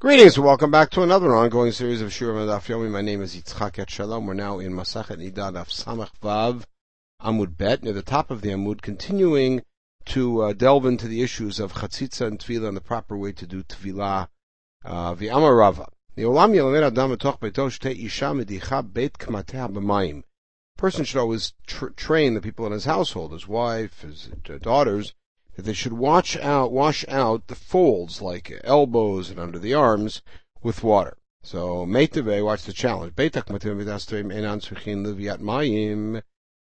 Greetings and welcome back to another ongoing series of Shur Daf Yomi. My name is Yitzchak Etshalom. We're now in Masachet Niddah of Samach Vav Amud Bet, near the top of the Amud, continuing to uh, delve into the issues of Chatzitza and Tevila and the proper way to do Tevila. Uh, V'Amarava. Ne'olam yelamed adam b'toch beito shtei isha medicha beit kmatea b'mayim. Person should always tr- train the people in his household, his wife, his uh, daughters, that they should wash out, wash out the folds, like elbows and under the arms, with water. So, Meitave, watch the challenge.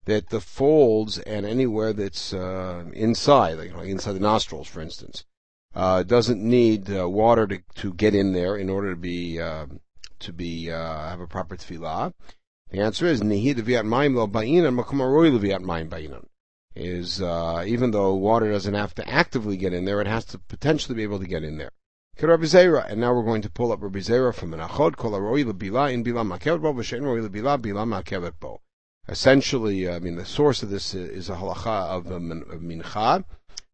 That the folds and anywhere that's uh, inside, like inside the nostrils, for instance, uh, doesn't need uh, water to, to get in there in order to be uh, to be uh, have a proper tevila. The answer is nihid viat mayim lo ba'inan makom aroy mayim ba'inan is uh, even though water doesn't have to actively get in there, it has to potentially be able to get in there. And now we're going to pull up Rabbi Zera from Kol Bila in. Essentially, uh, I mean, the source of this is a halacha of, of Mincha,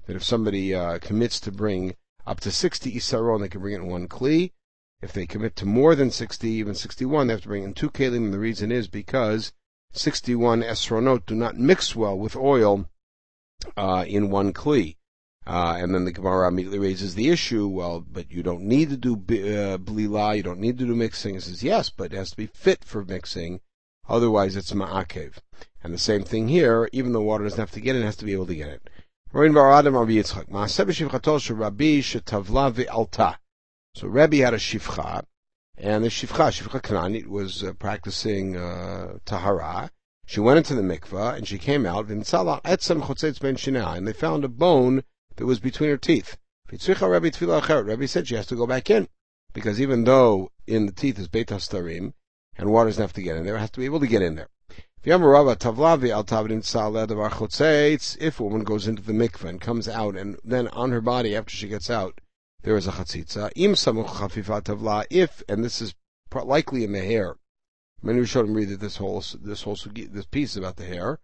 that if somebody uh, commits to bring up to 60 Isaron, they can bring it in one Kli. If they commit to more than 60, even 61, they have to bring in two Kalim, and the reason is because 61 Esronot do not mix well with oil uh, in one kli. Uh, and then the Gemara immediately raises the issue, well, but you don't need to do uh, blila, you don't need to do mixing. It says, yes, but it has to be fit for mixing, otherwise it's ma'akev. And the same thing here, even though water doesn't have to get in, it has to be able to get it. So Rabbi had a shifcha, and the shifcha, shifcha kananit, was uh, practicing uh, tahara, she went into the mikvah and she came out, and they found a bone that was between her teeth. Rabbi said she has to go back in, because even though in the teeth is beit hastarim, and water doesn't have to get in there, it has to be able to get in there. If a woman goes into the mikvah and comes out, and then on her body after she gets out, there is a chatzitza. If, and this is likely in the hair, Many Rishonim read that this whole this whole this piece about the hair.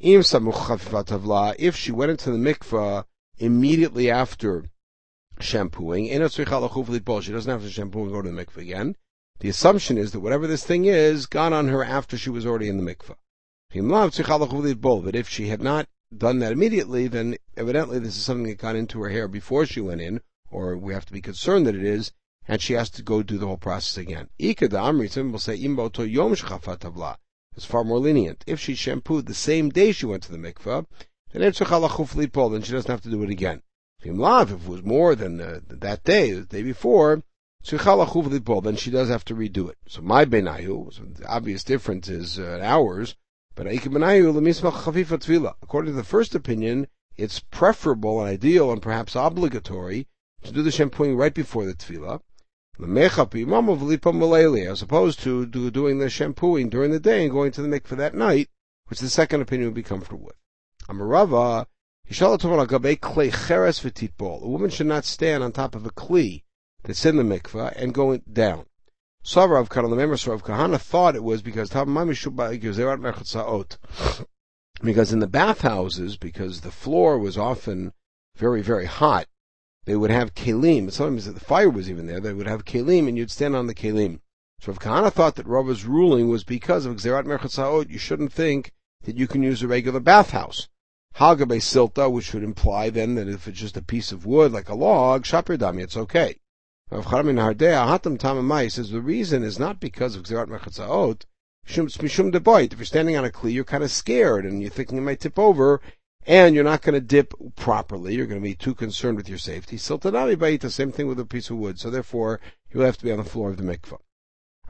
If she went into the mikvah immediately after shampooing, she doesn't have to shampoo and go to the mikvah again. The assumption is that whatever this thing is got on her after she was already in the mikvah. But if she had not done that immediately, then evidently this is something that got into her hair before she went in, or we have to be concerned that it is, and she has to go do the whole process again. Ika da Amritim will say imbo yom tavla. It's far more lenient. If she shampooed the same day she went to the mikveh, then then she doesn't have to do it again. If it was more than uh, that day, the day before, then she does have to redo it. So my benayu, so the obvious difference is uh, hours, but according to the first opinion, it's preferable and ideal and perhaps obligatory to do the shampooing right before the tevila, as opposed to do, doing the shampooing during the day and going to the mikveh that night, which the second opinion would be comfortable with. Amarava, a woman should not stand on top of a kli that's in the mikveh and go down. Savrav Rav Kahana thought it was because because in the bathhouses, because the floor was often very, very hot, they would have kelim. Sometimes the fire was even there. They would have kelim, and you'd stand on the kelim. So if Kahana thought that Rava's ruling was because of Xerat Merchat you shouldn't think that you can use a regular bathhouse. Hagabe silta, which would imply then that if it's just a piece of wood, like a log, shapir dami, it's okay. Rav Chaim Hatam Tamamai says the reason is not because of Xerat Merchat Mishum Deboit. If you're standing on a kli, you're kind of scared and you're thinking it might tip over, and you're not going to dip properly. You're going to be too concerned with your safety. Siltanami ba'ita, same thing with a piece of wood. So therefore, you'll have to be on the floor of the mikvah.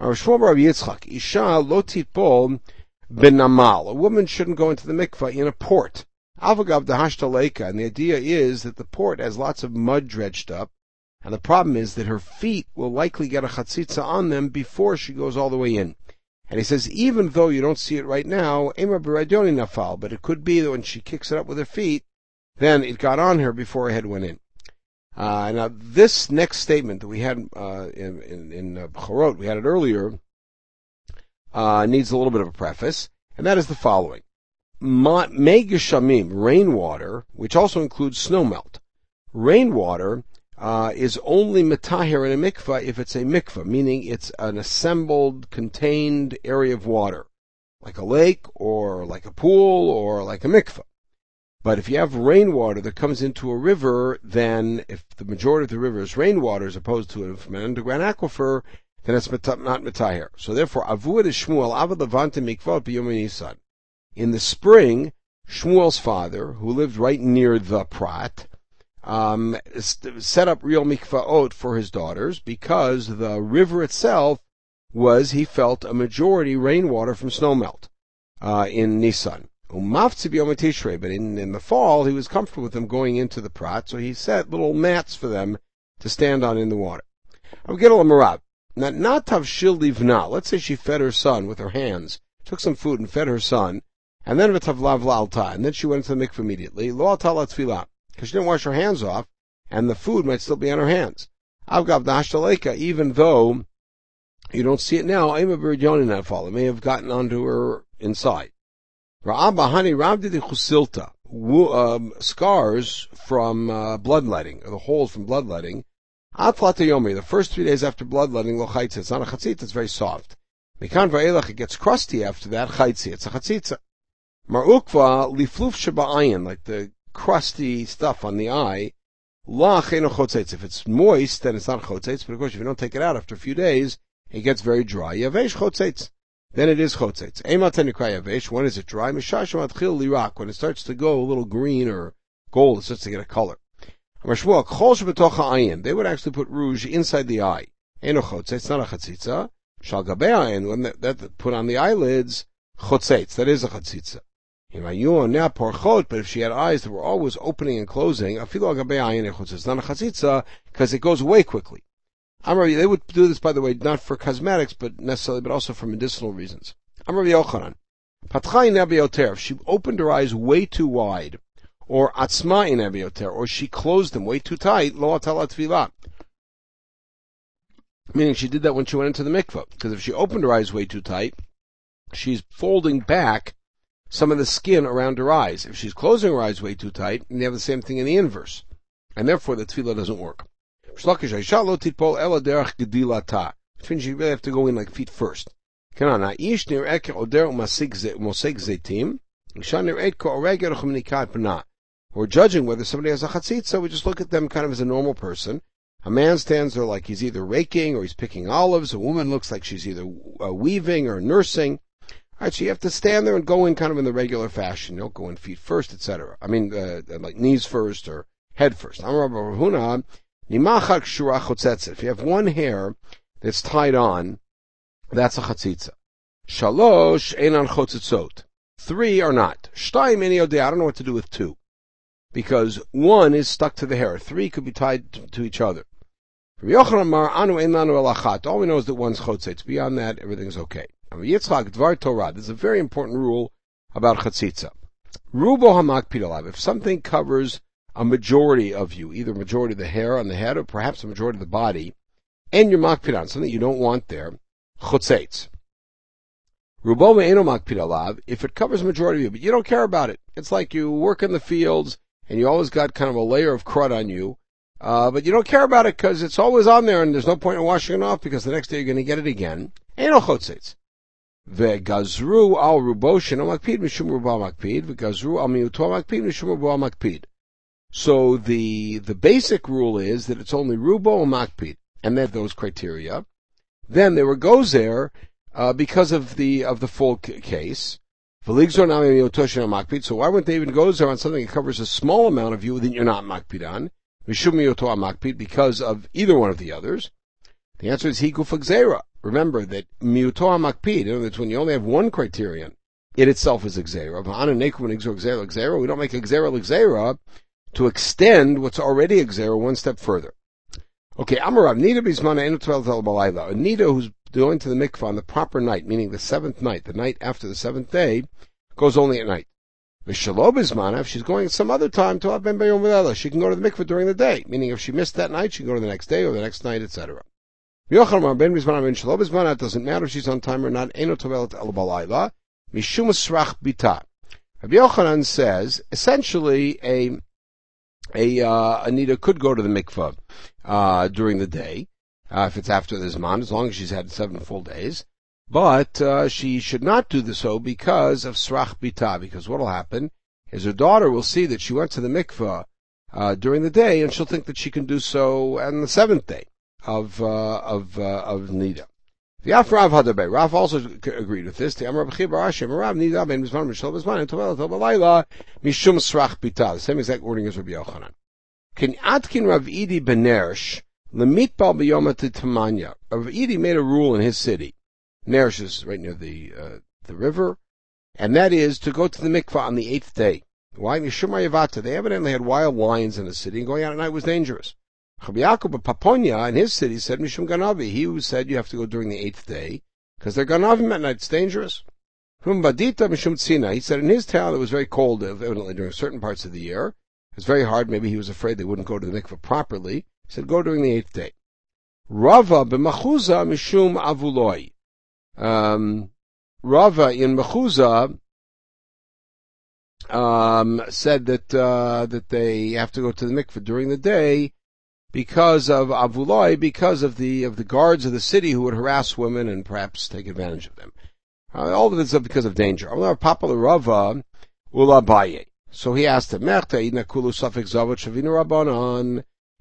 Yitzchak, Isha lo benamal. A woman shouldn't go into the mikvah in a port. Avagav dehashtaleka, and the idea is that the port has lots of mud dredged up, and the problem is that her feet will likely get a chatzitza on them before she goes all the way in. And he says, even though you don't see it right now, nafal, but it could be that when she kicks it up with her feet, then it got on her before her head went in. Uh, now, this next statement that we had uh, in, in, in uh, we had it earlier, uh, needs a little bit of a preface, and that is the following. Megashamim, rainwater, which also includes snowmelt. Rainwater uh, is only metaher in a mikvah if it's a mikvah, meaning it's an assembled, contained area of water, like a lake or like a pool or like a mikvah. But if you have rainwater that comes into a river, then if the majority of the river is rainwater as opposed to from an underground aquifer, then it's not metaher. So therefore, avuad is Shmuel, avad levante mikvot b'yom In the spring, Shmuel's father, who lived right near the Prat, um, set up real mikvaot for his daughters because the river itself was, he felt, a majority rainwater from snowmelt uh, in Nisan. But in, in the fall, he was comfortable with them going into the Prat, so he set little mats for them to stand on in the water. Marab. Not. Let's say she fed her son with her hands, took some food and fed her son, and then v'tavlav and then she went into the mikveh immediately. Lo because she didn't wash her hands off, and the food might still be on her hands. Avgav Dashtaleka, even though you don't see it now, Ema fall. It may have gotten onto her inside. Ra'aba Hani Rabdi Chusilta, um, scars from uh, bloodletting, or the holes from bloodletting. Atlat Yomi, the first three days after bloodletting, lo chaytza. It's not a chatzitza, it's very soft. Mikan va'elach, it gets crusty after that, chaytzi, it's a chatzitza. Marukva lifluf shaba'ayin, like the crusty stuff on the eye. If it's moist, then it's not chotzetz, but of course if you don't take it out after a few days, it gets very dry. Yavesh chotzetz. Then it is chotzetz. yavesh. When is it dry? Mishash matchil lirak. When it starts to go a little green or gold, it starts to get a color. They would actually put rouge inside the eye. Chotzetz, not a chatzitza. Shal when that, put on the eyelids, chotzetz. That is a chatzitza. But if she had eyes that were always opening and closing, it's not a chatzitza because it goes away quickly. They would do this, by the way, not for cosmetics, but necessarily, but also for medicinal reasons. If she opened her eyes way too wide, or atzma in or she closed them way too tight, lo Meaning she did that when she went into the mikvah. Because if she opened her eyes way too tight, she's folding back some of the skin around her eyes. If she's closing her eyes way too tight, and you have the same thing in the inverse. And therefore the tevila doesn't work. Which means you really have to go in like feet first. We're judging whether somebody has a chatzitza, we just look at them kind of as a normal person. A man stands there like he's either raking or he's picking olives. A woman looks like she's either uh, weaving or nursing. Right, so you have to stand there and go in kind of in the regular fashion. You don't go in feet first, etc. I mean, uh, like knees first or head first. If you have one hair that's tied on, that's a chatzitza. Shalosh einan chotzitzot. Three are not. Shtaim any I don't know what to do with two. Because one is stuck to the hair. Three could be tied to, each other. All we know is that one's chotzitz. Beyond that, everything's okay. Yitzchak Dvar Torah. There's a very important rule about chatzitza. Rubo hamakpid If something covers a majority of you, either majority of the hair on the head or perhaps a majority of the body, and you're makpid something you don't want there, chotzitz. Rubo me'eno makpid If it covers a majority of you, but you don't care about it, it's like you work in the fields and you always got kind of a layer of crud on you. Uh, but you don't care about it because it's always on there and there's no point in washing it off because the next day you're going to get it again. Eno chotzitz. וגזרו על רובו שאינו מקפיד משום רובו המקפיד, וגזרו על מיעוטו המקפיד משום רובו המקפיד. So the, the basic rule is that it's only rubo or makpid, and that those criteria. Then there were gozer, uh, because of the, of the full case. So why wouldn't they even go there on something that covers a small amount of you that you're not makpid on? Because of either one of the others. The answer is hikuf gzera. Remember that miuto makpid, in other words, when you only have one criterion, it itself is gzera. We don't make gzera gzera to extend what's already gzera one step further. Okay, Amarav, Nida Bismana Enutel Balayla. A Nida who's going to the mikvah on the proper night, meaning the seventh night, the night after the seventh day, goes only at night. Vishalob Bismana, if she's going at some other time to Ben Bayom she can go to the mikvah during the day, meaning if she missed that night, she can go to the next day or the next night, etc. it doesn't matter if she's on time or not. Rabbi Yochanan says, essentially, a, a, uh, Anita could go to the mikvah, uh, during the day, uh, if it's after the Zman, as long as she's had seven full days. But uh, she should not do the so because of Srach Bita, because what will happen is her daughter will see that she went to the mikvah uh, during the day, and she'll think that she can do so on the seventh day of uh, of uh, of Nida. The Af Rav Hadabe. Rav also agreed with this. The Amar B'chi Barashim. Rav Nida Ben Mizman Mishal Mizman and Tovel Tovel Laila Mishum Srach. The same exact wording as Rabbi Yochanan. Can Atkin Rav Idi Benersh Lemitbal B'Yoma Tamanya. Rav Idi made a rule in his city. Nersh is right near the uh, the river, and that is to go to the mikvah on the eighth day. Why? Mishum Yavata. They evidently had wild lions in the city, and going out at night was dangerous. Rabbi Paponia in his city said Mishum Ganavi. He said you have to go during the eighth day because they're Ganavim at night. It's dangerous. Badita Mishum Tzina. He said in his town it was very cold, evidently during certain parts of the year. It was very hard. Maybe he was afraid they wouldn't go to the mikveh properly. He said go during the eighth day. Rava b'machuza mishum avuloi. Um, Rava in Machuza um, said that uh, that they have to go to the mikveh during the day because of avuloi, because of the of the guards of the city who would harass women and perhaps take advantage of them. Uh, all of this is because of danger. So he asked him,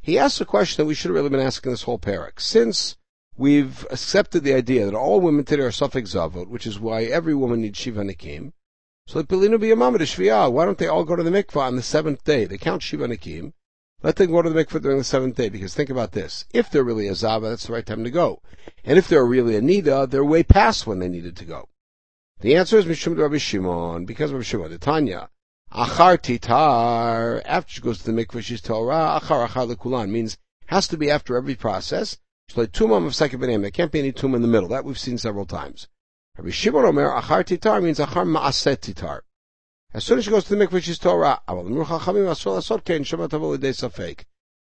He asked a question that we should have really been asking this whole parak. Since we've accepted the idea that all women today are safek zavot, which is why every woman needs shiva nikim, so why don't they all go to the mikvah on the seventh day? They count shiva nikim, let them go to the mikveh during the seventh day, because think about this. If they're really a Zava, that's the right time to go. And if they're really a Nida, they're way past when they needed to go. The answer is Mishum Rabbi Shimon, because of Rabbi Shimon. The Tanya, Achar Titar, after she goes to the mikveh, she's Torah, Achar Achar Lekulan, means has to be after every process. It's like Tumam of second There can't be any Tum in the middle. That we've seen several times. Rabbi Shimon Omer, Achar Titar means Achar Ma'aset Titar. As soon as she goes to the mikveh, she's Torah.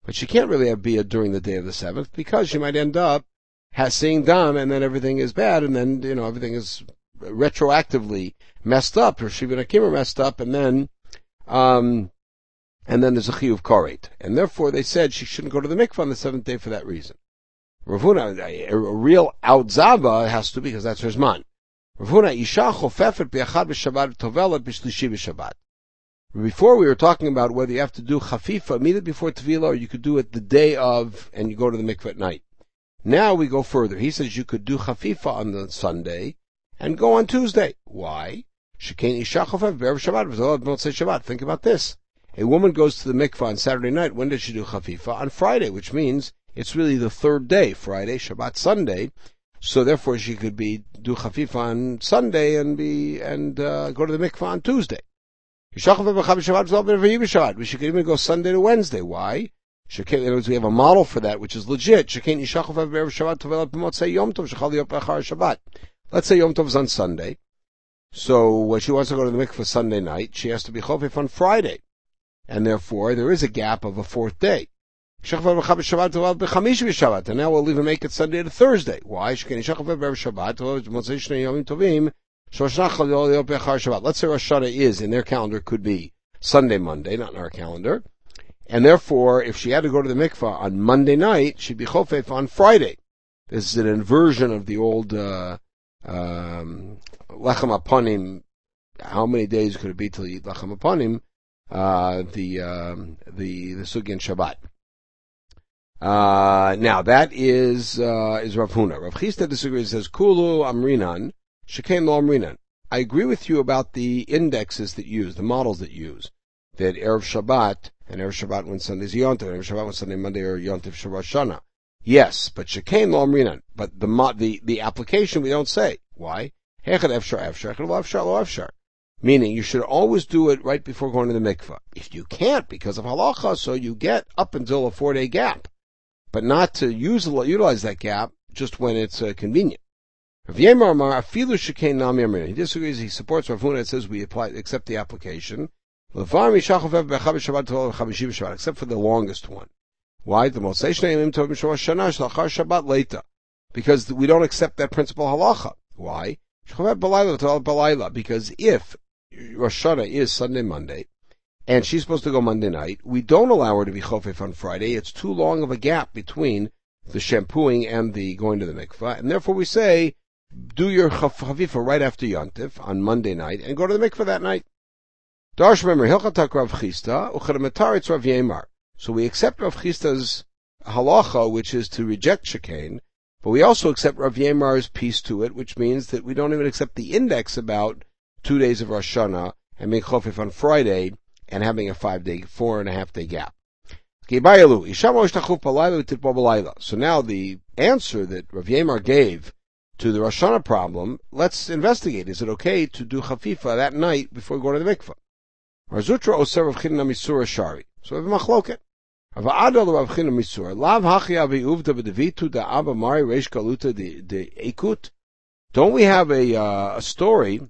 But she can't really have bia during the day of the seventh because she might end up has seeing dam and then everything is bad and then you know everything is retroactively messed up or Shiva Nakim are messed up and then um and then there's a chiyuv koret. And therefore they said she shouldn't go to the mikveh on the seventh day for that reason. Ravuna, a, a real outzava has to because that's her zman. Before we were talking about whether you have to do chafifa immediately before tevila or you could do it the day of and you go to the mikveh at night. Now we go further. He says you could do chafifa on the Sunday and go on Tuesday. Why? Think about this. A woman goes to the mikveh on Saturday night. When does she do chafifa? On Friday, which means it's really the third day, Friday, Shabbat, Sunday. So therefore, she could be do chafif on Sunday and be and uh, go to the mikvah on Tuesday. We should even go Sunday to Wednesday. Why? In other words, we have a model for that, which is legit. Let's say Yom Tov is on Sunday. So when she wants to go to the mikvah Sunday night, she has to be chofif on Friday. And therefore, there is a gap of a fourth day. And now we'll even make it Sunday to Thursday. Why? So Shachar Shabbat let's say Rosh Hashanah is, in their calendar, could be Sunday, Monday, not in our calendar. And therefore, if she had to go to the mikvah on Monday night, she'd be chofef on Friday. This is an inversion of the old, uh, um, lechem aponim. How many days could it be till you eat lechem aponim? Uh, the, um, the, the sugi and Shabbat. Uh, now that is, uh, is Rav Huna. Rav Chisda disagrees, says, Kulu Amrinan, Shekain Lo Amrinan. I agree with you about the indexes that use, the models that use, that Erev Shabbat, and Erev Shabbat when Sunday's Yontif, Erev Shabbat when Sunday, Monday, or Yontif Shabbat Shana. Yes, but Shekain Lo Amrinan. But the, the, the application we don't say. Why? Hechad Efshar Efshar, Hechad Lo Efshar Lo Efshar. Meaning you should always do it right before going to the mikvah. If you can't because of halacha, so you get up until a four day gap but not to use, utilize that gap just when it's uh, convenient. He disagrees. He supports Rav Huna. It says we apply, accept the application. Except for the longest one. Why? The. Because we don't accept that principle halacha. Why? Because if Rosh Hashanah is Sunday, Monday, and she's supposed to go Monday night. We don't allow her to be chofef on Friday. It's too long of a gap between the shampooing and the going to the mikvah, and therefore we say do your chavifa right after Yontif on Monday night and go to the mikvah that night. Darsh Hilchatak Rav Uchadamataritz Rav. So we accept Rav Chisda's halacha, which is to reject chicane, but we also accept Rav Yemar's piece to it, which means that we don't even accept the index about two days of Rosh Hashanah and being chofif on Friday and having a five day, four and a half day gap. So now the answer that Rav Yemar gave to the Rosh problem, let's investigate. Is it okay to do chafifa that night before we go to the mikvah? Marzutra oser Rav Chinna Misura Shari. So we have a machloket. Ava'adol Rav Chinna Misura. Lav hachi avi uvda b'devitu da abba mari reish galuta de ekut. Don't we have a, uh, a story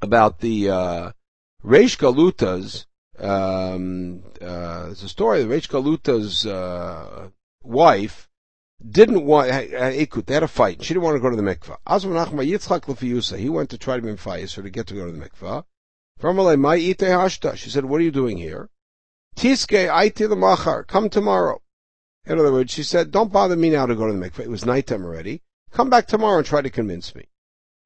about the uh, Reish Galuta's um, uh, it's a story. The Reish Galuta's uh, wife didn't want. They had a fight. She didn't want to go to the mikvah. Yitzchak. He went to try to be Mephias, her to get to go to the mikvah. She said, "What are you doing here?" Tiske aiti the machar. Come tomorrow. In other words, she said, "Don't bother me now to go to the mikvah. It was nighttime already. Come back tomorrow and try to convince me."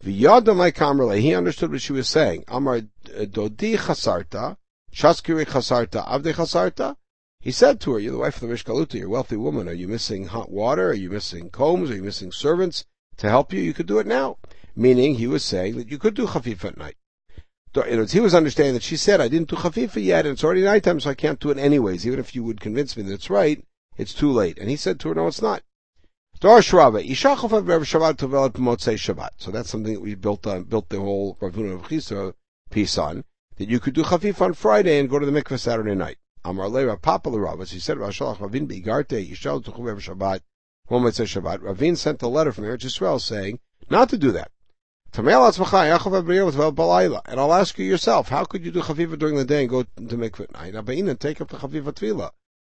V'yada my kamrele. He understood what she was saying. Amar uh, dodi chasarta, shaskiri chasarta, avde chasarta. He said to her, "You're the wife of the Reish Galuta. You're a wealthy woman. Are you missing hot water? Are you missing combs? Are you missing servants to help you? You could do it now." Meaning, he was saying that you could do chafif at night. He was understanding that she said, "I didn't do chafifa yet, and it's already nighttime, so I can't do it anyways. Even if you would convince me that it's right, it's too late." And he said to her, "No, it's not. Darsh Rava, Ishachov Rev Shabbat Tovelet Motzei Shabbat. So that's something that we built on, built the whole Ravuna of Chisda piece on, that you could do Chafif on Friday and go to the mikveh Saturday night. Amar Le Rav Papa Rav, as he said, Rashalach Ravin Beigarte, Yishal Tuchu Rev Shabbat, Motzei Shabbat. Ravin sent a letter from Eretz Yisrael saying, not to do that. And I'll ask you yourself, how could you do chafifa during the day and go to mikveh at night? and take up the chafifa tevila.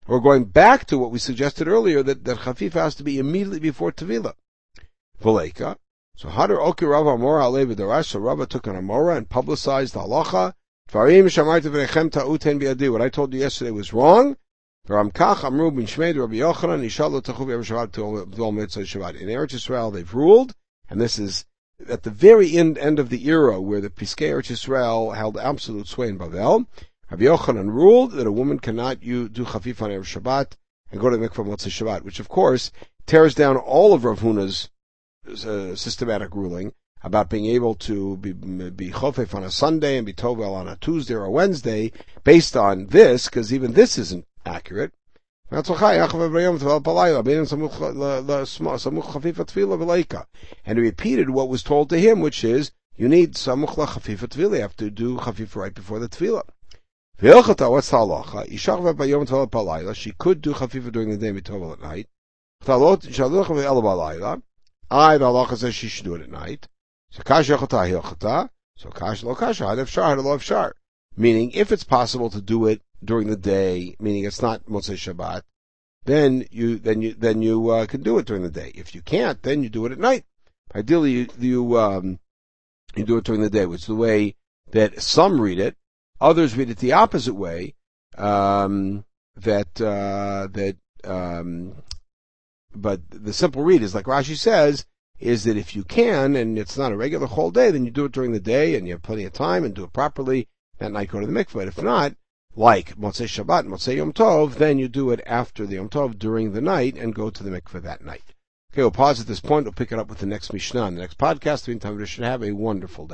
We're going back to what we suggested earlier that, that Chafif has to be immediately before Tevila. Voleka. So Hadar Oki Rav Amora Alev Darash, so Rava took an Amora and publicized the halacha. Dvarim Shamarti V'nechem Ta'uten Bi'adi. What I told you yesterday was wrong. In Eretz Yisrael they've ruled, and this is at the very end, end of the era where the Piskei Eretz Yisrael held absolute sway in Bavel. Rabbi Yochanan ruled that a woman cannot do chafif on Erev Shabbat and go to the mikvah Motzei Shabbat, which of course tears down all of Rav Huna's uh, systematic ruling about being able to be, be chofef on a Sunday and be tovel on a Tuesday or a Wednesday based on this, because even this isn't accurate. And he repeated what was told to him, which is, you need samuch la chafifat You have to do chafif right before the tevila. V'ilchata, what's the halacha? Ishach v'bayom tovel palayla. She could do chafifa during the day, and at night. Chalot shaluch v'el balayla. I, the halacha says she should do it at night. So kash yochata hilchata. So kash lo kash had shar had lo. Meaning, if it's possible to do it during the day, meaning it's not Motzei Shabbat, then you then you then you uh, can do it during the day. If you can't, then you do it at night. Ideally, you you, um, you do it during the day, which is the way that some read it. Others read it the opposite way, um, that, uh, that, um, but the simple read is like Rashi says, is that if you can, and it's not a regular whole day, then you do it during the day and you have plenty of time and do it properly. That night go to the mikveh. If not, like Motzei Shabbat, Motzei Yom Tov, then you do it after the Yom Tov during the night and go to the mikveh that night. Okay, we'll pause at this point. We'll pick it up with the next Mishnah, the next podcast. In the meantime, we should have a wonderful day.